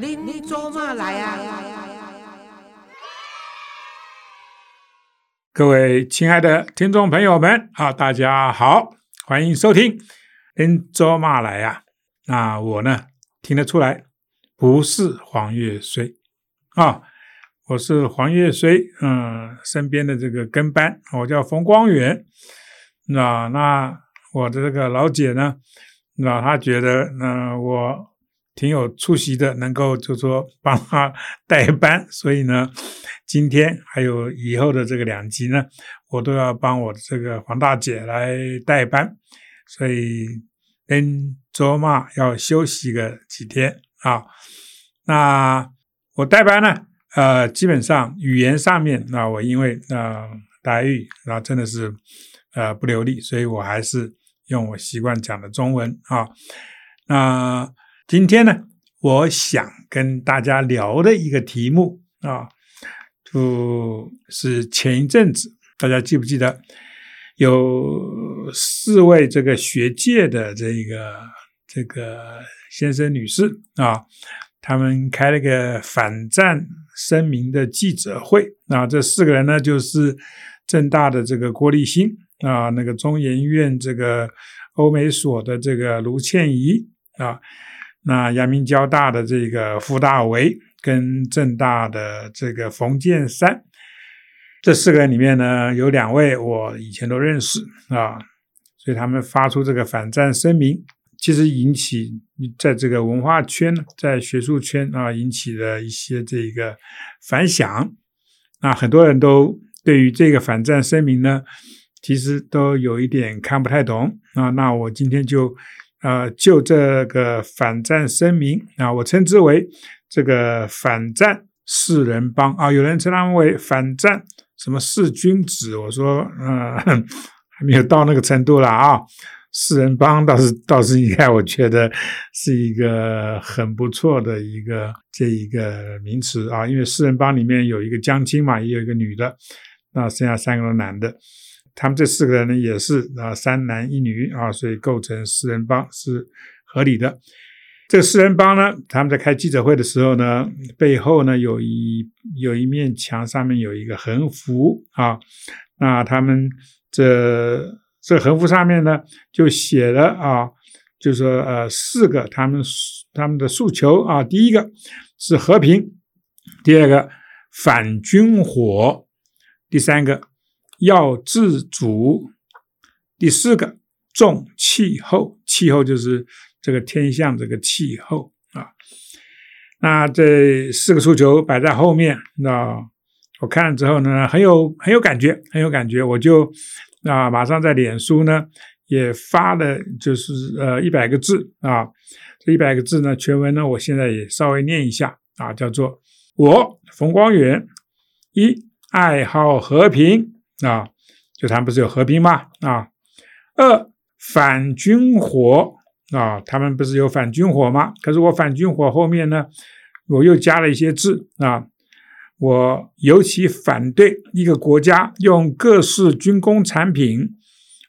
您做嘛来呀？各位亲爱的听众朋友们啊，大家好，欢迎收听《您做嘛来呀》。那我呢，听得出来，不是黄月水啊，我是黄月水，嗯，身边的这个跟班，我叫冯光远。那那我的这个老姐呢，那她觉得，那我挺有出息的，能够就说帮她代班，所以呢，今天还有以后的这个两集呢，我都要帮我这个黄大姐来代班，所以跟周末要休息个几天啊。那我代班呢，呃，基本上语言上面，那我因为呃台语，那真的是。呃，不流利，所以我还是用我习惯讲的中文啊。那今天呢，我想跟大家聊的一个题目啊，就是前一阵子大家记不记得有四位这个学界的这个这个先生女士啊，他们开了个反战声明的记者会啊。这四个人呢，就是正大的这个郭立新。啊，那个中研院这个欧美所的这个卢倩怡啊，那阳明交大的这个傅大为跟正大的这个冯建山，这四个人里面呢，有两位我以前都认识啊，所以他们发出这个反战声明，其实引起在这个文化圈、在学术圈啊，引起了一些这个反响。那很多人都对于这个反战声明呢。其实都有一点看不太懂啊，那我今天就呃就这个反战声明啊，我称之为这个反战四人帮啊，有人称他们为反战什么四君子，我说嗯还没有到那个程度了啊，四人帮倒是倒是应该我觉得是一个很不错的一个这一个名词啊，因为四人帮里面有一个江青嘛，也有一个女的，那剩下三个都男的。他们这四个人呢，也是啊，三男一女啊，所以构成四人帮是合理的。这四人帮呢，他们在开记者会的时候呢，背后呢有一有一面墙，上面有一个横幅啊。那他们这这横幅上面呢，就写了啊，就说呃四个他们他们的诉求啊，第一个是和平，第二个反军火，第三个。要自主，第四个重气候，气候就是这个天象这个气候啊。那这四个诉求摆在后面，那我看了之后呢，很有很有感觉，很有感觉，我就啊马上在脸书呢也发了，就是呃一百个字啊，这一百个字呢全文呢，我现在也稍微念一下啊，叫做我冯光远一爱好和平。啊，就他们不是有和平吗？啊，二反军火啊，他们不是有反军火吗？可是我反军火后面呢，我又加了一些字啊，我尤其反对一个国家用各式军工产品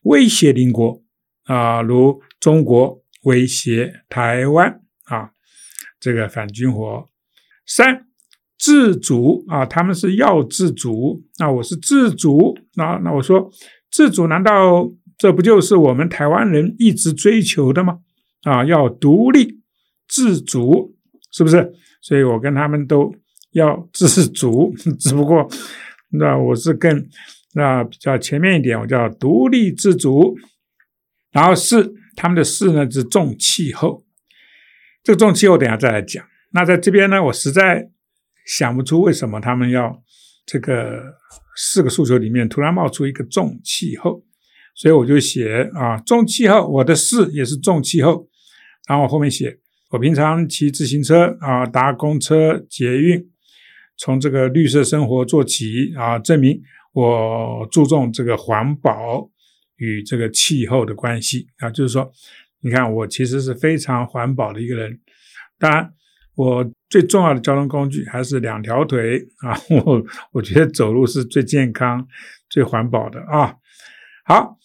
威胁邻国啊，如中国威胁台湾啊，这个反军火。三。自主啊，他们是要自主，那我是自主，那那我说自主，难道这不就是我们台湾人一直追求的吗？啊，要独立自主，是不是？所以我跟他们都要自主，只不过那我是更那比较前面一点，我叫独立自主。然后是他们的事呢是重气候，这个重气候等下再来讲。那在这边呢，我实在。想不出为什么他们要这个四个诉求里面突然冒出一个重气候，所以我就写啊重气候，我的事也是重气候。然后我后面写，我平常骑自行车啊，搭公车、捷运，从这个绿色生活做起啊，证明我注重这个环保与这个气候的关系啊。就是说，你看我其实是非常环保的一个人，当然。我最重要的交通工具还是两条腿啊！我我觉得走路是最健康、最环保的啊。好，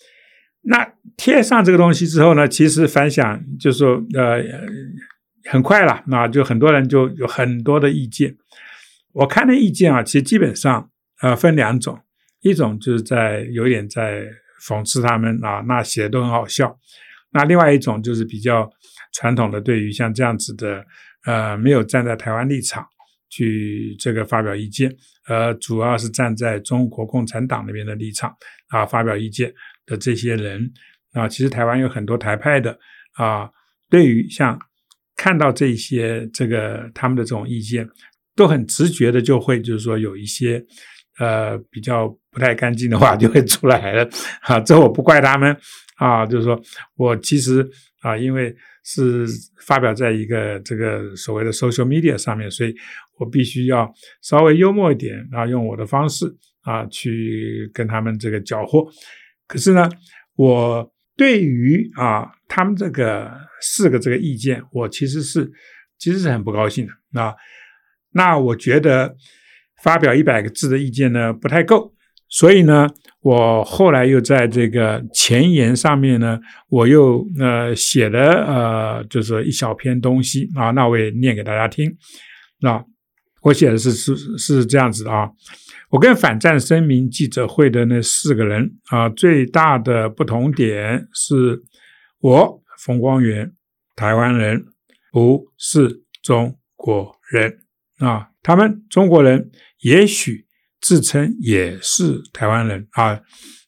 那贴上这个东西之后呢，其实反响就是说，呃，很快了，那就很多人就有很多的意见。我看的意见啊，其实基本上呃分两种，一种就是在有点在讽刺他们啊，那写的都很好笑。那另外一种就是比较传统的，对于像这样子的呃没有站在台湾立场去这个发表意见，呃主要是站在中国共产党那边的立场啊发表意见的这些人啊，其实台湾有很多台派的啊，对于像。看到这些这个他们的这种意见，都很直觉的就会就是说有一些呃比较不太干净的话就会出来了 啊，这我不怪他们啊，就是说我其实啊因为是发表在一个这个所谓的 social media 上面，所以我必须要稍微幽默一点，然后用我的方式啊去跟他们这个搅和。可是呢，我对于啊。他们这个四个这个意见，我其实是其实是很不高兴的啊。那我觉得发表一百个字的意见呢不太够，所以呢，我后来又在这个前言上面呢，我又呃写了呃就是一小篇东西啊，那我也念给大家听。那我写的是是是这样子的啊，我跟反战声明记者会的那四个人啊，最大的不同点是。我冯光远，台湾人，不是中国人啊。他们中国人也许自称也是台湾人啊。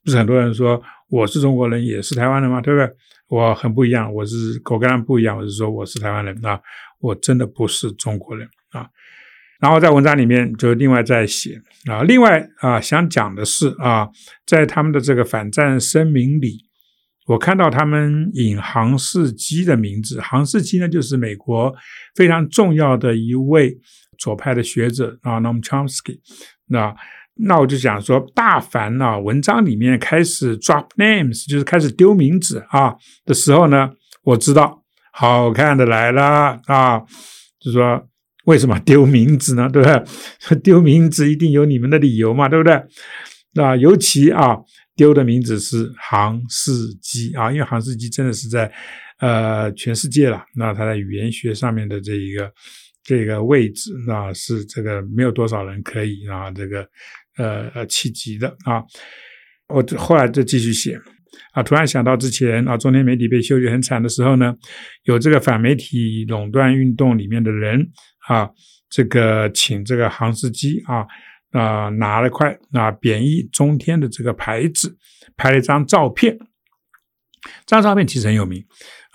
不是很多人说我是中国人，也是台湾人吗？对不对？我很不一样，我是我跟他们不一样，我是说我是台湾人啊。我真的不是中国人啊。然后在文章里面就另外再写啊。另外啊，想讲的是啊，在他们的这个反战声明里。我看到他们引杭世基的名字，杭世基呢就是美国非常重要的一位左派的学者啊，Noam Chomsky。那那我就想说，大凡呢文章里面开始 drop names，就是开始丢名字啊的时候呢，我知道好看的来了啊，就说为什么丢名字呢？对不对？丢名字一定有你们的理由嘛，对不对？那尤其啊。丢的名字是杭世基啊，因为杭世基真的是在呃全世界了，那他在语言学上面的这一个这个位置，那是这个没有多少人可以啊这个呃呃企及的啊。我后来就继续写啊，突然想到之前啊，中天媒体被修理很惨的时候呢，有这个反媒体垄断运动里面的人啊，这个请这个杭世基啊。啊，拿了块啊贬义中天的这个牌子，拍了一张照片。这张照片其实很有名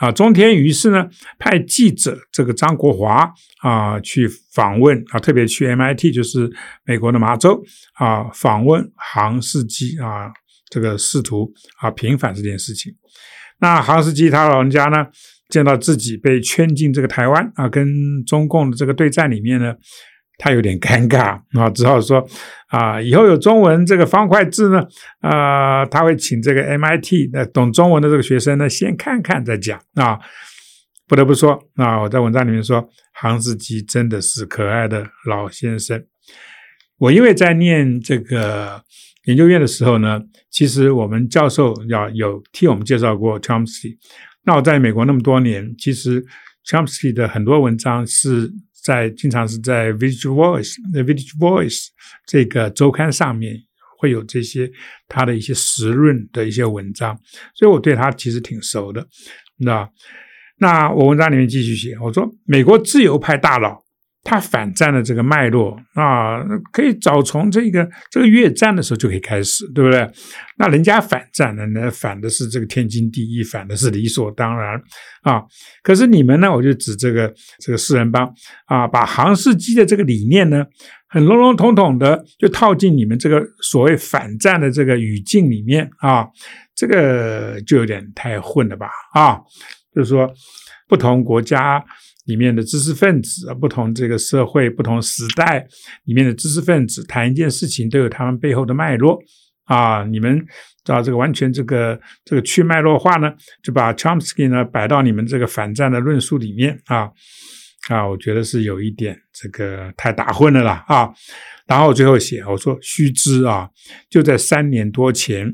啊。中天于是呢派记者这个张国华啊去访问啊，特别去 MIT，就是美国的麻州啊，访问杭世基啊，这个试图啊平反这件事情。那杭世基他老人家呢，见到自己被圈进这个台湾啊，跟中共的这个对战里面呢。他有点尴尬 啊，只好说啊，以后有中文这个方块字呢，啊，他会请这个 MIT 的懂中文的这个学生呢，先看看再讲啊。不得不说啊，我在文章里面说，杭世基真的是可爱的老先生。我因为在念这个研究院的时候呢，其实我们教授要有替我们介绍过 Chomsky。那我在美国那么多年，其实 Chomsky 的很多文章是。在经常是在《Village Voice》《The Village Voice》这个周刊上面会有这些他的一些时论的一些文章，所以我对他其实挺熟的。那那我文章里面继续写，我说美国自由派大佬。他反战的这个脉络啊，可以早从这个这个越战的时候就可以开始，对不对？那人家反战呢，那反的是这个天经地义，反的是理所当然啊。可是你们呢，我就指这个这个四人帮啊，把杭世基的这个理念呢，很笼笼统统的就套进你们这个所谓反战的这个语境里面啊，这个就有点太混了吧啊？就是说不同国家。里面的知识分子啊，不同这个社会、不同时代里面的知识分子谈一件事情，都有他们背后的脉络啊。你们知道这个完全这个这个去脉络化呢，就把 Chomsky 呢摆到你们这个反战的论述里面啊啊，我觉得是有一点这个太打混了啦啊。然后最后写我说须知啊，就在三年多前，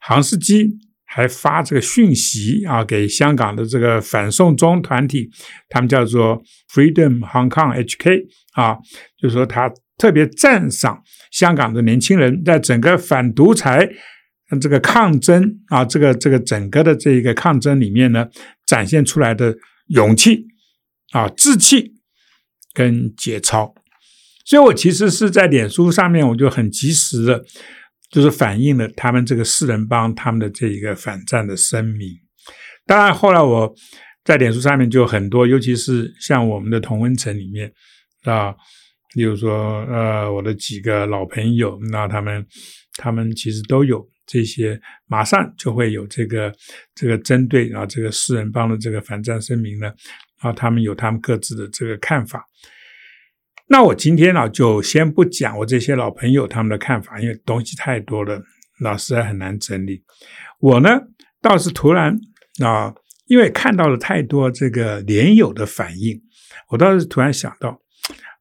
杭世基。还发这个讯息啊给香港的这个反送中团体，他们叫做 Freedom Hong Kong HK 啊，就是说他特别赞赏香港的年轻人在整个反独裁这个抗争啊，这个这个整个的这一个抗争里面呢，展现出来的勇气啊、志气跟节操。所以我其实是在脸书上面，我就很及时的，就是反映了他们这个四人帮他们的这一个反战的声明。当然，后来我在脸书上面就很多，尤其是像我们的同温层里面啊，例如说呃我的几个老朋友，那他们他们其实都有这些，马上就会有这个这个针对啊这个四人帮的这个反战声明呢，啊他们有他们各自的这个看法。那我今天呢，就先不讲我这些老朋友他们的看法，因为东西太多了，老师很难整理。我呢，倒是突然啊，因为看到了太多这个连友的反应，我倒是突然想到，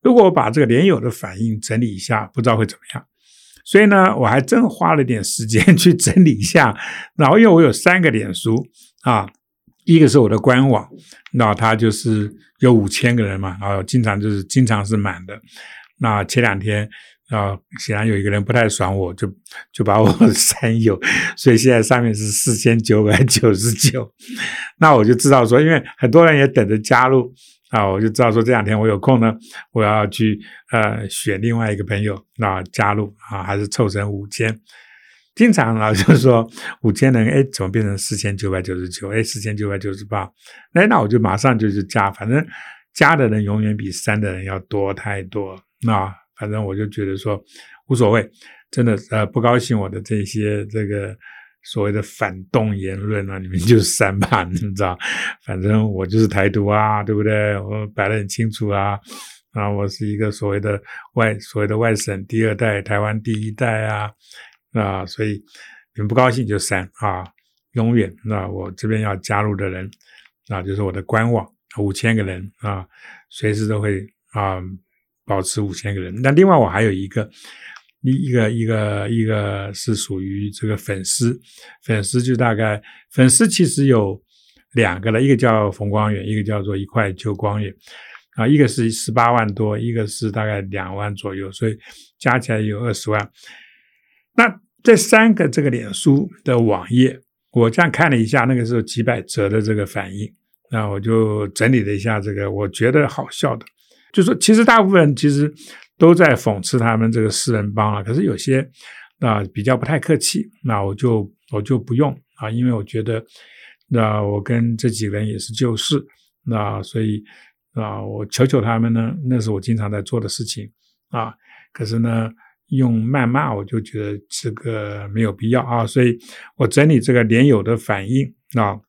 如果我把这个连友的反应整理一下，不知道会怎么样。所以呢，我还真花了点时间 去整理一下。然后，因为我有三个脸书啊。一个是我的官网，那它就是有五千个人嘛，然后经常就是经常是满的。那前两天啊，显然有一个人不太爽我，就就把我删有，所以现在上面是四千九百九十九。那我就知道说，因为很多人也等着加入啊，我就知道说这两天我有空呢，我要去呃选另外一个朋友那加入啊，还是凑成五千。经常啊，就是说五千人，哎，怎么变成四千九百九十九？哎，四千九百九十八，哎，那我就马上就去加，反正加的人永远比删的人要多太多。那反正我就觉得说无所谓，真的呃不高兴我的这些这个所谓的反动言论啊，你们就删吧，你知道？反正我就是台独啊，对不对？我摆得很清楚啊，啊，我是一个所谓的外所谓的外省第二代，台湾第一代啊。啊，所以你们不高兴就删啊，永远那我这边要加入的人啊，就是我的官网五千个人啊，随时都会啊保持五千个人。那另外我还有一个一一个一个一个是属于这个粉丝，粉丝就大概粉丝其实有两个了，一个叫冯光远，一个叫做一块秋光远啊，一个是十八万多，一个是大概两万左右，所以加起来有二十万。那这三个这个脸书的网页，我这样看了一下，那个时候几百折的这个反应，那我就整理了一下这个，我觉得好笑的，就说其实大部分其实都在讽刺他们这个四人帮啊，可是有些啊比较不太客气，那我就我就不用啊，因为我觉得那我跟这几个人也是旧事，那所以啊我求求他们呢，那是我经常在做的事情啊，可是呢。用谩骂，我就觉得这个没有必要啊，所以我整理这个连友的反应啊，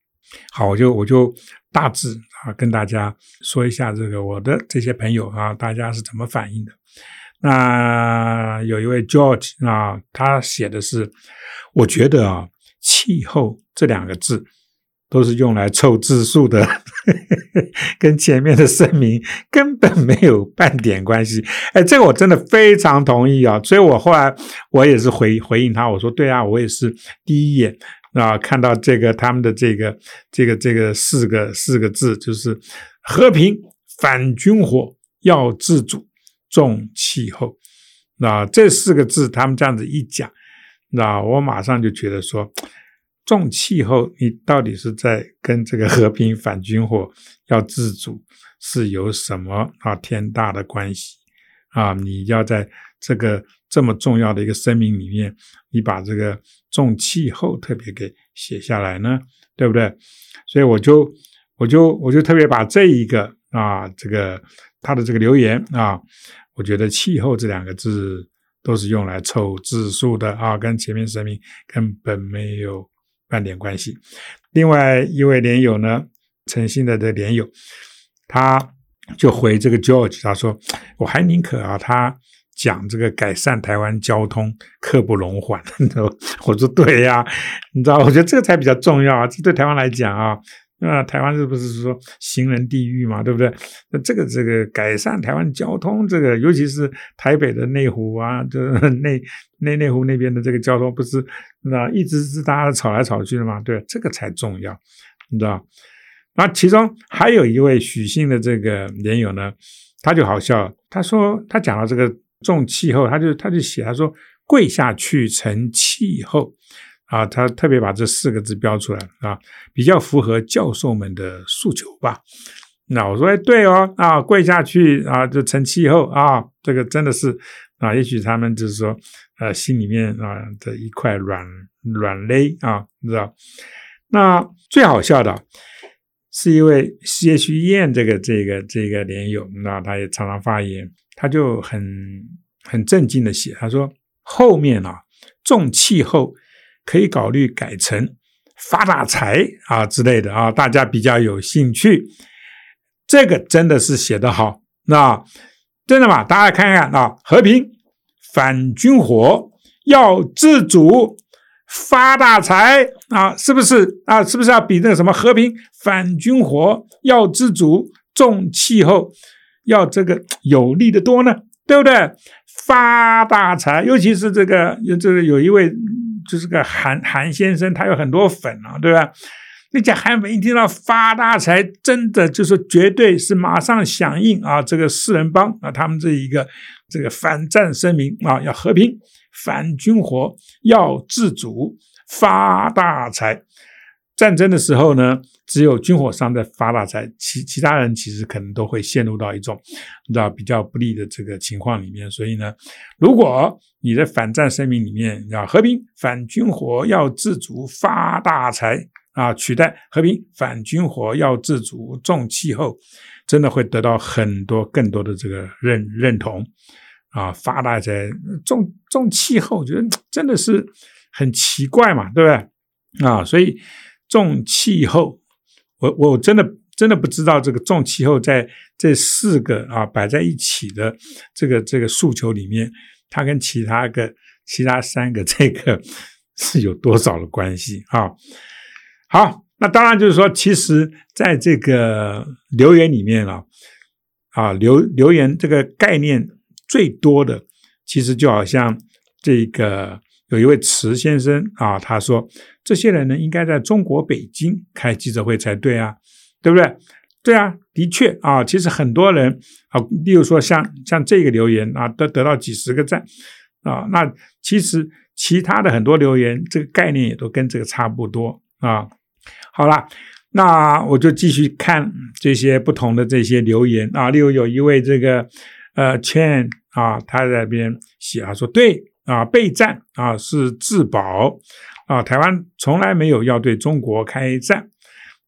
好，我就我就大致啊跟大家说一下这个我的这些朋友啊，大家是怎么反应的。那有一位 George 啊，他写的是，我觉得啊，气候这两个字。都是用来凑字数的，跟前面的声明根本没有半点关系。哎，这个我真的非常同意啊！所以我后来我也是回回应他，我说：“对啊，我也是第一眼啊看到这个他们的这个这个这个四个四个字，就是和平、反军火、要自主、重气候。那这四个字，他们这样子一讲，那我马上就觉得说。”重气候，你到底是在跟这个和平反军火要自主是有什么啊天大的关系啊？你要在这个这么重要的一个声明里面，你把这个重气候特别给写下来呢，对不对？所以我就我就我就特别把这一个啊这个他的这个留言啊，我觉得气候这两个字都是用来凑字数的啊，跟前面声明根本没有。半点关系。另外一位连友呢，诚信的的连友，他就回这个 George，他说：“我还宁可啊，他讲这个改善台湾交通，刻不容缓。” 我说：“对呀，你知道，我觉得这个才比较重要啊。这对台湾来讲啊，那台湾是不是说行人地狱嘛？对不对？那这个这个改善台湾交通，这个尤其是台北的内湖啊，这 内内内湖那边的这个交通，不是那一直是大家吵来吵去的嘛？对，这个才重要，你知道？那其中还有一位许姓的这个连友呢，他就好笑，他说他讲到这个重气候，他就他就写他说跪下去成气候。啊，他特别把这四个字标出来啊，比较符合教授们的诉求吧。那我说，哎，对哦，啊，跪下去啊，就成气候啊，这个真的是啊，也许他们就是说，呃，心里面啊的一块软软肋啊，你知道？那最好笑的是一位谢虚燕，这个这个这个连友，那他也常常发言，他就很很震惊的写，他说后面啊，重气候。可以考虑改成发大财啊之类的啊，大家比较有兴趣。这个真的是写得好，那真的吗？大家看看啊，和平反军火要自主发大财啊，是不是啊？是不是要比那个什么和平反军火要自主重气候要这个有利的多呢？对不对？发大财，尤其是这个有这个有一位。就是个韩韩先生，他有很多粉啊，对吧？那家韩粉一听到发大财，真的就是绝对是马上响应啊！这个四人帮啊，他们这一个这个反战声明啊，要和平，反军火，要自主，发大财。战争的时候呢，只有军火商在发大财，其其他人其实可能都会陷入到一种，你知道比较不利的这个情况里面。所以呢，如果你的反战声明里面要和平反军火要自主发大财啊，取代和平反军火要自主重气候，真的会得到很多更多的这个认认同啊，发大财重重气候，觉得真的是很奇怪嘛，对不对啊？所以。重气候，我我真的真的不知道这个重气候在这四个啊摆在一起的这个这个诉求里面，它跟其他个其他三个 这个是有多少的关系啊？好，那当然就是说，其实在这个留言里面啊啊留留言这个概念最多的，其实就好像这个。有一位池先生啊，他说：“这些人呢，应该在中国北京开记者会才对啊，对不对？对啊，的确啊，其实很多人啊，例如说像像这个留言啊，都得到几十个赞啊。那其实其他的很多留言，这个概念也都跟这个差不多啊。好了，那我就继续看这些不同的这些留言啊。例如有一位这个呃 Chen 啊，他在那边写啊，说对。”啊，备战啊是自保啊，台湾从来没有要对中国开战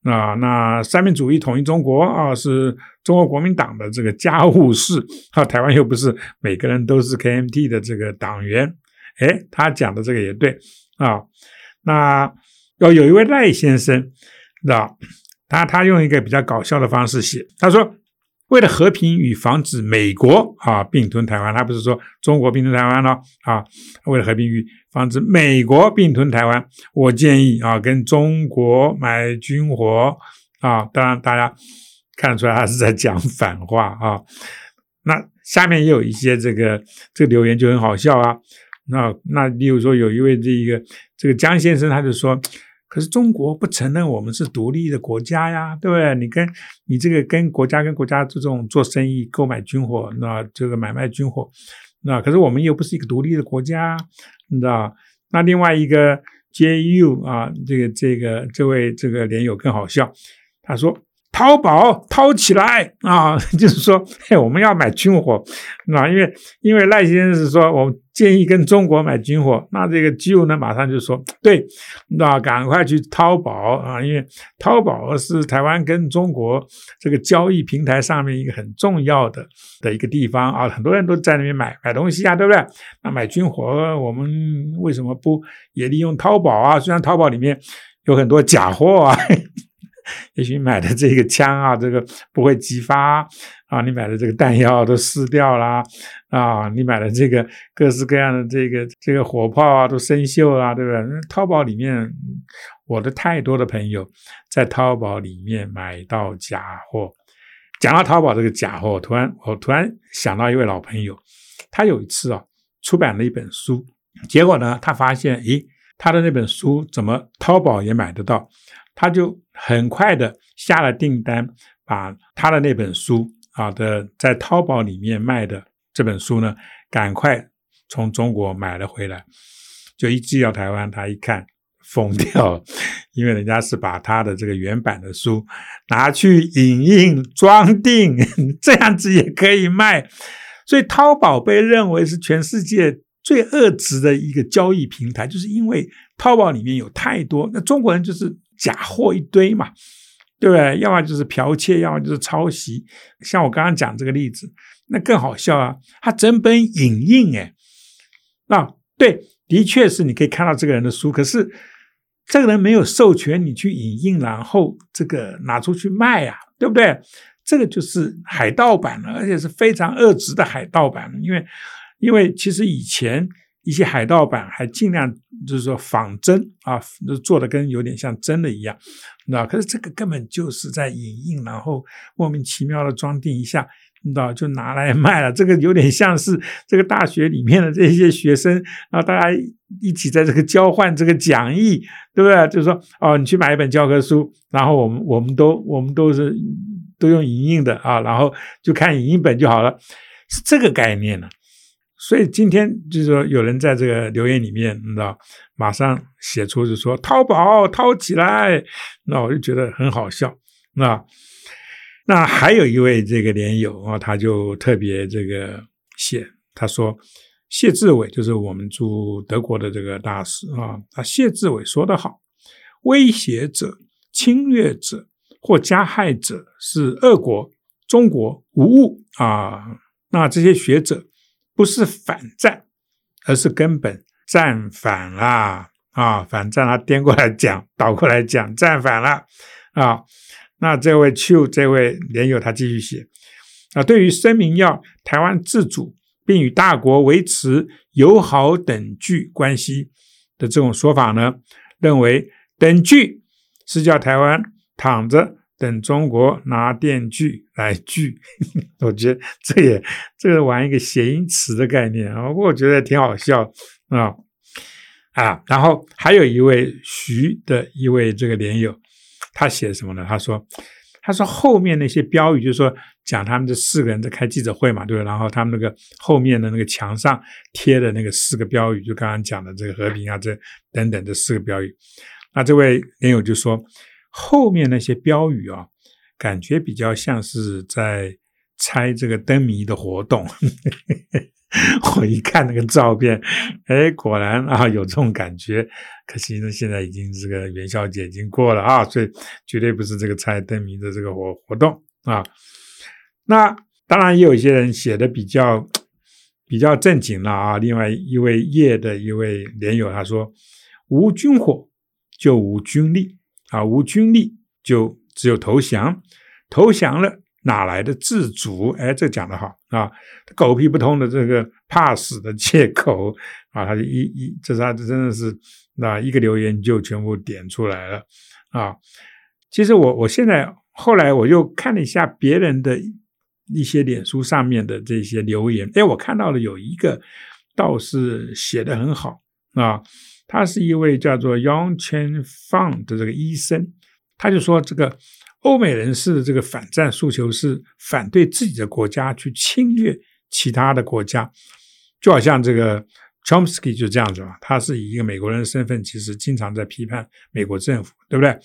啊。那三民主义统一中国啊，是中国国民党的这个家务事啊。台湾又不是每个人都是 KMT 的这个党员。哎，他讲的这个也对啊。那要有一位赖先生，那他他用一个比较搞笑的方式写，他说。为了和平与防止美国啊并吞台湾，他不是说中国并吞台湾了啊？为了和平与防止美国并吞台湾，我建议啊跟中国买军火啊。当然，大家看得出来他是在讲反话啊。那下面也有一些这个这个留言就很好笑啊。那那例如说有一位这一个这个江先生，他就说。可是中国不承认我们是独立的国家呀，对不对？你跟你这个跟国家跟国家这种做生意、购买军火，那这个买卖军火，那可是我们又不是一个独立的国家，你知道？那另外一个 JU 啊，这个这个这位这个连友更好笑，他说。淘宝掏起来啊！就是说，嘿，我们要买军火，那因为因为赖先生是说，我建议跟中国买军火，那这个基友呢，马上就说，对，那赶快去淘宝啊！因为淘宝是台湾跟中国这个交易平台上面一个很重要的的一个地方啊，很多人都在那边买买东西啊，对不对？那买军火，我们为什么不也利用淘宝啊？虽然淘宝里面有很多假货啊。也许你买的这个枪啊，这个不会激发啊，你买的这个弹药都撕掉啦，啊，你买的这个各式各样的这个这个火炮啊都生锈啦，对不对？淘宝里面我的太多的朋友在淘宝里面买到假货。讲到淘宝这个假货，突然我突然想到一位老朋友，他有一次啊出版了一本书，结果呢他发现，咦，他的那本书怎么淘宝也买得到？他就很快的下了订单，把他的那本书啊的在淘宝里面卖的这本书呢，赶快从中国买了回来，就一寄到台湾，他一看。疯掉，因为人家是把他的这个原版的书拿去影印装订，这样子也可以卖。所以淘宝被认为是全世界最恶质的一个交易平台，就是因为淘宝里面有太多那中国人就是假货一堆嘛，对不对？要么就是剽窃，要么就是抄袭。像我刚刚讲这个例子，那更好笑啊！他整本影印，哎，啊，对，的确是你可以看到这个人的书，可是。这个人没有授权你去影印，然后这个拿出去卖啊，对不对？这个就是海盗版了，而且是非常恶质的海盗版。因为，因为其实以前一些海盗版还尽量就是说仿真啊，做的跟有点像真的一样，那可是这个根本就是在影印，然后莫名其妙的装订一下。你知道，就拿来卖了。这个有点像是这个大学里面的这些学生，然后大家一起在这个交换这个讲义，对不对？就是说，哦，你去买一本教科书，然后我们我们都我们都是都用影印的啊，然后就看影印本就好了，是这个概念呢。所以今天就是说，有人在这个留言里面，你知道，马上写出就说淘宝淘起来，那我就觉得很好笑，那。那还有一位这个连友啊，他就特别这个写，他说谢志伟就是我们驻德国的这个大使啊，他谢志伟说得好，威胁者、侵略者或加害者是俄国、中国无误啊。那这些学者不是反战，而是根本战反啦啊，反战他颠过来讲，倒过来讲，战反了啊。那这位 Q 这位连友他继续写啊，对于声明要台湾自主并与大国维持友好等距关系的这种说法呢，认为等距是叫台湾躺着等中国拿电锯来锯。我觉得这也这个玩一个谐音词的概念啊，我觉得挺好笑啊啊。然后还有一位徐的一位这个连友。他写什么呢？他说：“他说后面那些标语，就是说讲他们这四个人在开记者会嘛，对吧？然后他们那个后面的那个墙上贴的那个四个标语，就刚刚讲的这个和平啊，这等等这四个标语。那这位连友就说，后面那些标语啊，感觉比较像是在猜这个灯谜的活动。”我一看那个照片，哎，果然啊有这种感觉。可惜呢，现在已经这个元宵节已经过了啊，所以绝对不是这个猜灯谜的这个活活动啊。那当然也有一些人写的比较比较正经了啊。另外一位叶的一位连友他说：“无军火就无军力啊，无军力就只有投降，投降了。”哪来的自主？哎，这讲的好啊！狗屁不通的这个怕死的借口啊！他就一一，这是他真的是那一个留言就全部点出来了啊！其实我我现在后来我又看了一下别人的一些脸书上面的这些留言，哎，我看到了有一个倒是写的很好啊！他是一位叫做 Yang Chen Fang 的这个医生，他就说这个。欧美人士的这个反战诉求是反对自己的国家去侵略其他的国家，就好像这个 Chomsky 就这样子嘛，他是以一个美国人的身份，其实经常在批判美国政府，对不对？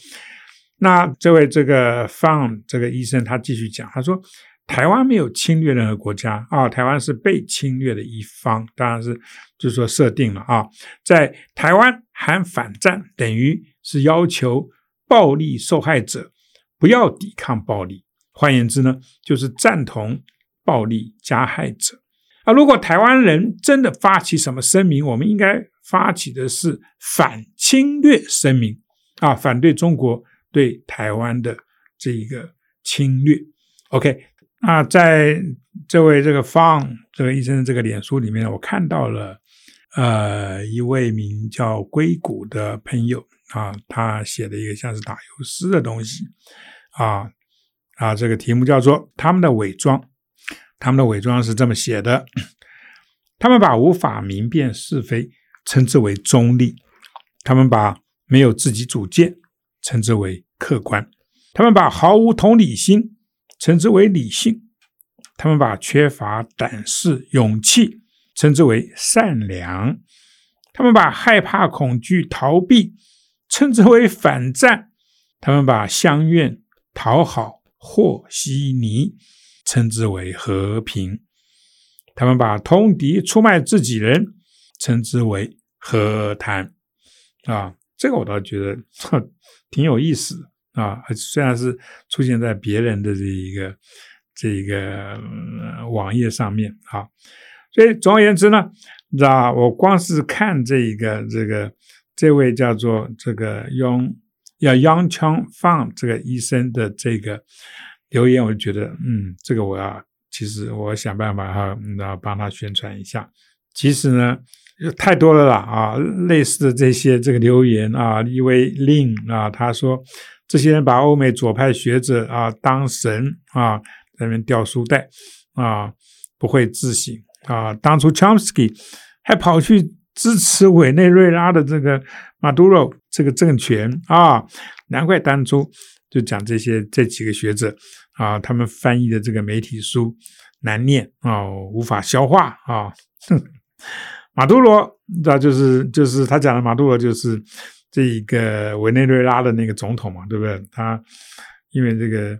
那这位这个 Fang 这个医生他继续讲，他说台湾没有侵略任何国家啊，台湾是被侵略的一方，当然是就是说设定了啊，在台湾喊反战等于是要求暴力受害者。不要抵抗暴力，换言之呢，就是赞同暴力加害者。啊，如果台湾人真的发起什么声明，我们应该发起的是反侵略声明啊，反对中国对台湾的这一个侵略。OK，那在这位这个方这个医生的这个脸书里面，我看到了呃一位名叫硅谷的朋友啊，他写的一个像是打油诗的东西啊啊，这个题目叫做“他们的伪装”。他们的伪装是这么写的：他们把无法明辨是非称之为中立，他们把没有自己主见称之为客观，他们把毫无同理心称之为理性，他们把缺乏胆识、勇气称之为善良。他们把害怕、恐惧、逃避称之为反战；他们把相怨、讨好、和稀泥称之为和平；他们把通敌、出卖自己人称之为和谈。啊，这个我倒觉得 挺有意思啊！虽然是出现在别人的这一个这一个网页上面啊，所以总而言之呢。你知道我光是看这一个这个这位叫做这个用要央枪放这个医生的这个留言，我就觉得，嗯，这个我要其实我想办法哈，然后帮他宣传一下。其实呢，太多了啦啊，类似的这些这个留言啊，一位令啊，他说这些人把欧美左派学者啊当神啊，在那边掉书袋啊，不会自省。啊，当初 Chomsky 还跑去支持委内瑞拉的这个马杜罗这个政权啊，难怪当初就讲这些这几个学者啊，他们翻译的这个媒体书难念啊，无法消化啊。马杜罗，那就是就是他讲的马杜罗，就是这一个委内瑞拉的那个总统嘛，对不对？他因为这个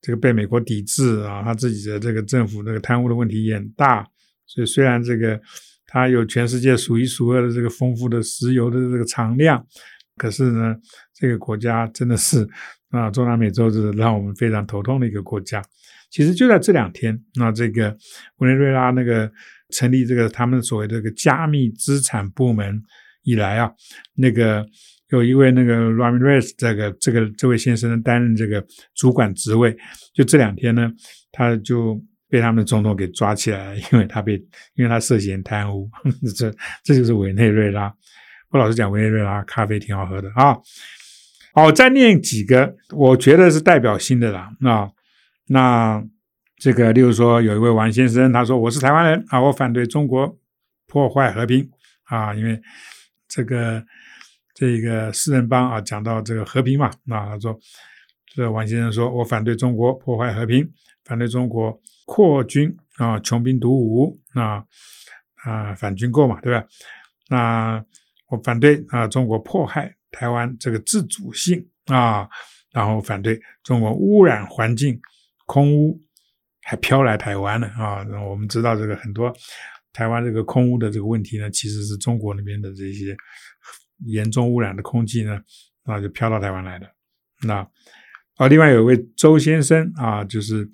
这个被美国抵制啊，他自己的这个政府这个贪污的问题也很大。所以虽然这个他有全世界数一数二的这个丰富的石油的这个藏量，可是呢，这个国家真的是啊，中南美洲是让我们非常头痛的一个国家。其实就在这两天，那这个委内瑞拉那个成立这个他们所谓这个加密资产部门以来啊，那个有一位那个 Ramirez 这个这个这位先生担任这个主管职位，就这两天呢，他就。被他们的总统给抓起来了，因为他被，因为他涉嫌贪污，这这就是委内瑞拉。我老实讲，委内瑞拉咖啡挺好喝的啊。好，再念几个，我觉得是代表性的啦。啊，那这个，例如说，有一位王先生，他说：“我是台湾人啊，我反对中国破坏和平啊，因为这个这个四人帮啊，讲到这个和平嘛，那他说，这王先生说我反对中国破坏和平，反对中国。”扩军啊，穷兵黩武啊啊，反军购嘛，对吧？那我反对啊，中国迫害台湾这个自主性啊，然后反对中国污染环境，空污还飘来台湾了啊！我们知道这个很多台湾这个空污的这个问题呢，其实是中国那边的这些严重污染的空气呢，啊，就飘到台湾来的。那啊，另外有一位周先生啊，就是。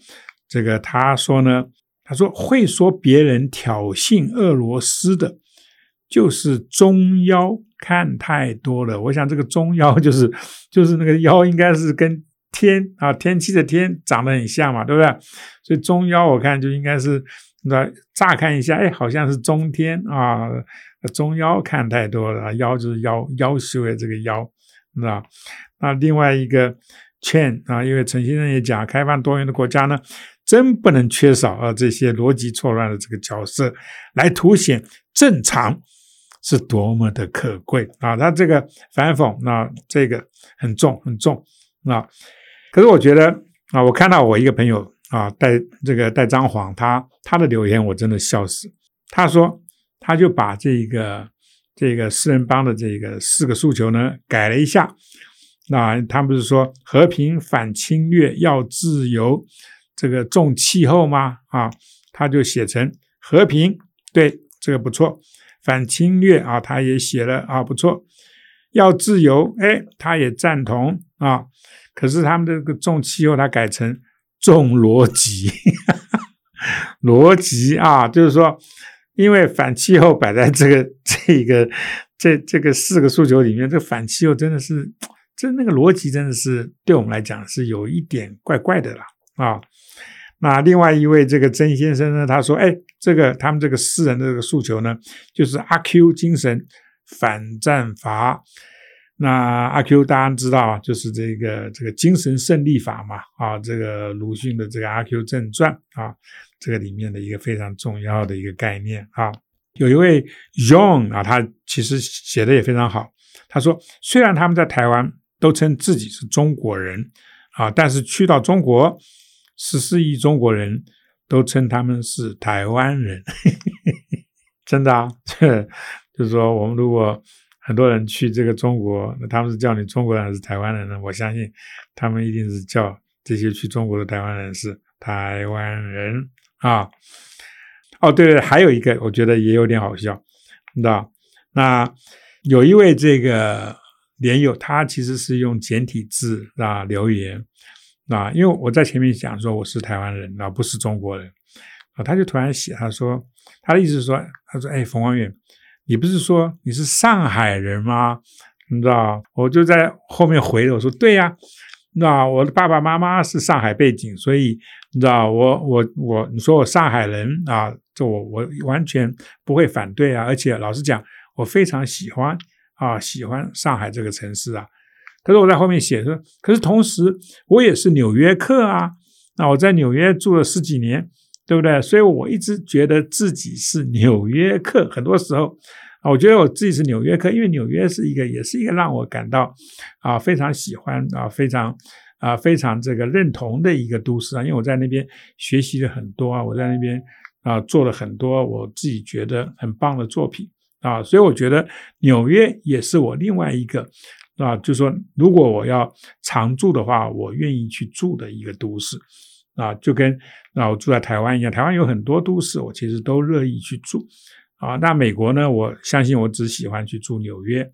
这个他说呢，他说会说别人挑衅俄罗斯的，就是中妖看太多了。我想这个中妖就是就是那个妖，应该是跟天啊天气的天长得很像嘛，对不对？所以中腰我看就应该是那乍看一下，哎，好像是中天啊。中腰看太多了，腰就是腰腰修的这个妖，那那另外一个劝啊，因为陈先生也讲，开放多元的国家呢。真不能缺少啊！这些逻辑错乱的这个角色，来凸显正常是多么的可贵啊！他这个反讽，那这个很重很重啊！可是我觉得啊，我看到我一个朋友啊，带这个带张黄，他他的留言我真的笑死。他说，他就把这个这个四人帮的这个四个诉求呢改了一下。那他不是说和平、反侵略、要自由。这个重气候吗？啊，他就写成和平，对这个不错。反侵略啊，他也写了啊，不错。要自由，哎，他也赞同啊。可是他们这个重气候，他改成重逻辑，逻辑啊，就是说，因为反气候摆在这个 这个这这个四个诉求里面，这反气候真的是，这那个逻辑真的是对我们来讲是有一点怪怪的了啊。那另外一位这个曾先生呢，他说：“哎，这个他们这个私人的这个诉求呢，就是阿 Q 精神反战法。那阿 Q 大家知道啊，就是这个这个精神胜利法嘛，啊，这个鲁迅的这个《阿 Q 正传》啊，这个里面的一个非常重要的一个概念啊。有一位 Young 啊，他其实写的也非常好。他说，虽然他们在台湾都称自己是中国人啊，但是去到中国，十四亿中国人都称他们是台湾人。真的啊，这 就是说，我们如果很多人去这个中国，那他们是叫你中国人还是台湾人呢？我相信他们一定是叫这些去中国的台湾人是台湾人啊。哦，对对，还有一个我觉得也有点好笑，你知道？那有一位这个连友，他其实是用简体字啊留言啊，因为我在前面讲说我是台湾人啊，不是中国人啊，他就突然写他说他的意思是说，他说哎，冯光远。你不是说你是上海人吗？你知道，我就在后面回了，我说对呀，那我的爸爸妈妈是上海背景，所以你知道，我我我，你说我上海人啊，这我我完全不会反对啊，而且老实讲，我非常喜欢啊，喜欢上海这个城市啊。可是我在后面写说，可是同时我也是纽约客啊，那我在纽约住了十几年。对不对？所以我一直觉得自己是纽约客。很多时候啊，我觉得我自己是纽约客，因为纽约是一个，也是一个让我感到啊非常喜欢啊非常啊非常这个认同的一个都市啊。因为我在那边学习了很多啊，我在那边啊做了很多我自己觉得很棒的作品啊，所以我觉得纽约也是我另外一个啊，就是说如果我要常住的话，我愿意去住的一个都市。啊，就跟那我住在台湾一样，台湾有很多都市，我其实都乐意去住。啊，那美国呢？我相信我只喜欢去住纽约。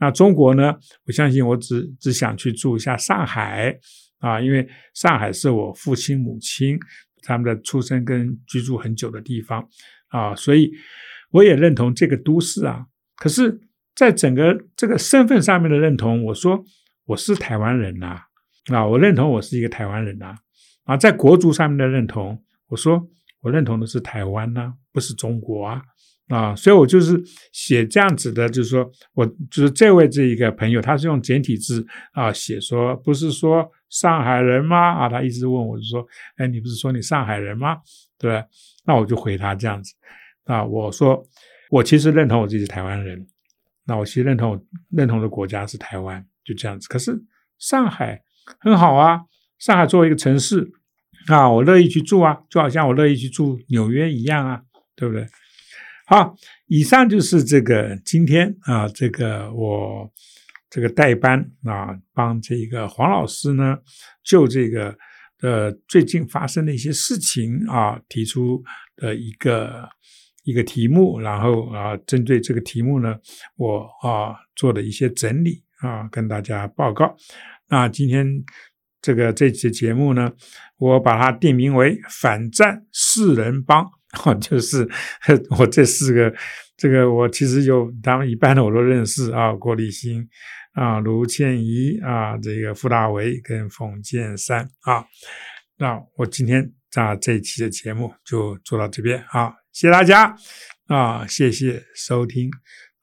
那中国呢？我相信我只只想去住一下上海。啊，因为上海是我父亲母亲他们的出生跟居住很久的地方。啊，所以我也认同这个都市啊。可是，在整个这个身份上面的认同，我说我是台湾人呐。啊，我认同我是一个台湾人呐。啊在国足上面的认同，我说我认同的是台湾呢，不是中国啊，啊，所以我就是写这样子的，就是说我就是这位这一个朋友，他是用简体字啊写说，不是说上海人吗？啊，他一直问我就说，哎，你不是说你上海人吗？对那我就回他这样子啊，我说我其实认同我自己是台湾人，那我其实认同我认同的国家是台湾，就这样子。可是上海很好啊。上海作为一个城市啊，我乐意去住啊，就好像我乐意去住纽约一样啊，对不对？好，以上就是这个今天啊，这个我这个代班啊，帮这个黄老师呢，就这个呃最近发生的一些事情啊，提出的一个一个题目，然后啊，针对这个题目呢，我啊做的一些整理啊，跟大家报告。那今天。这个这期节目呢，我把它定名为“反战四人帮”，就是 我这四个，这个我其实有他们一半的我都认识啊，郭立新啊，卢倩怡啊，这个傅大为跟冯建山啊，那我今天啊这一期的节目就做到这边啊，谢谢大家啊，谢谢收听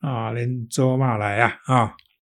啊，连周骂来呀啊。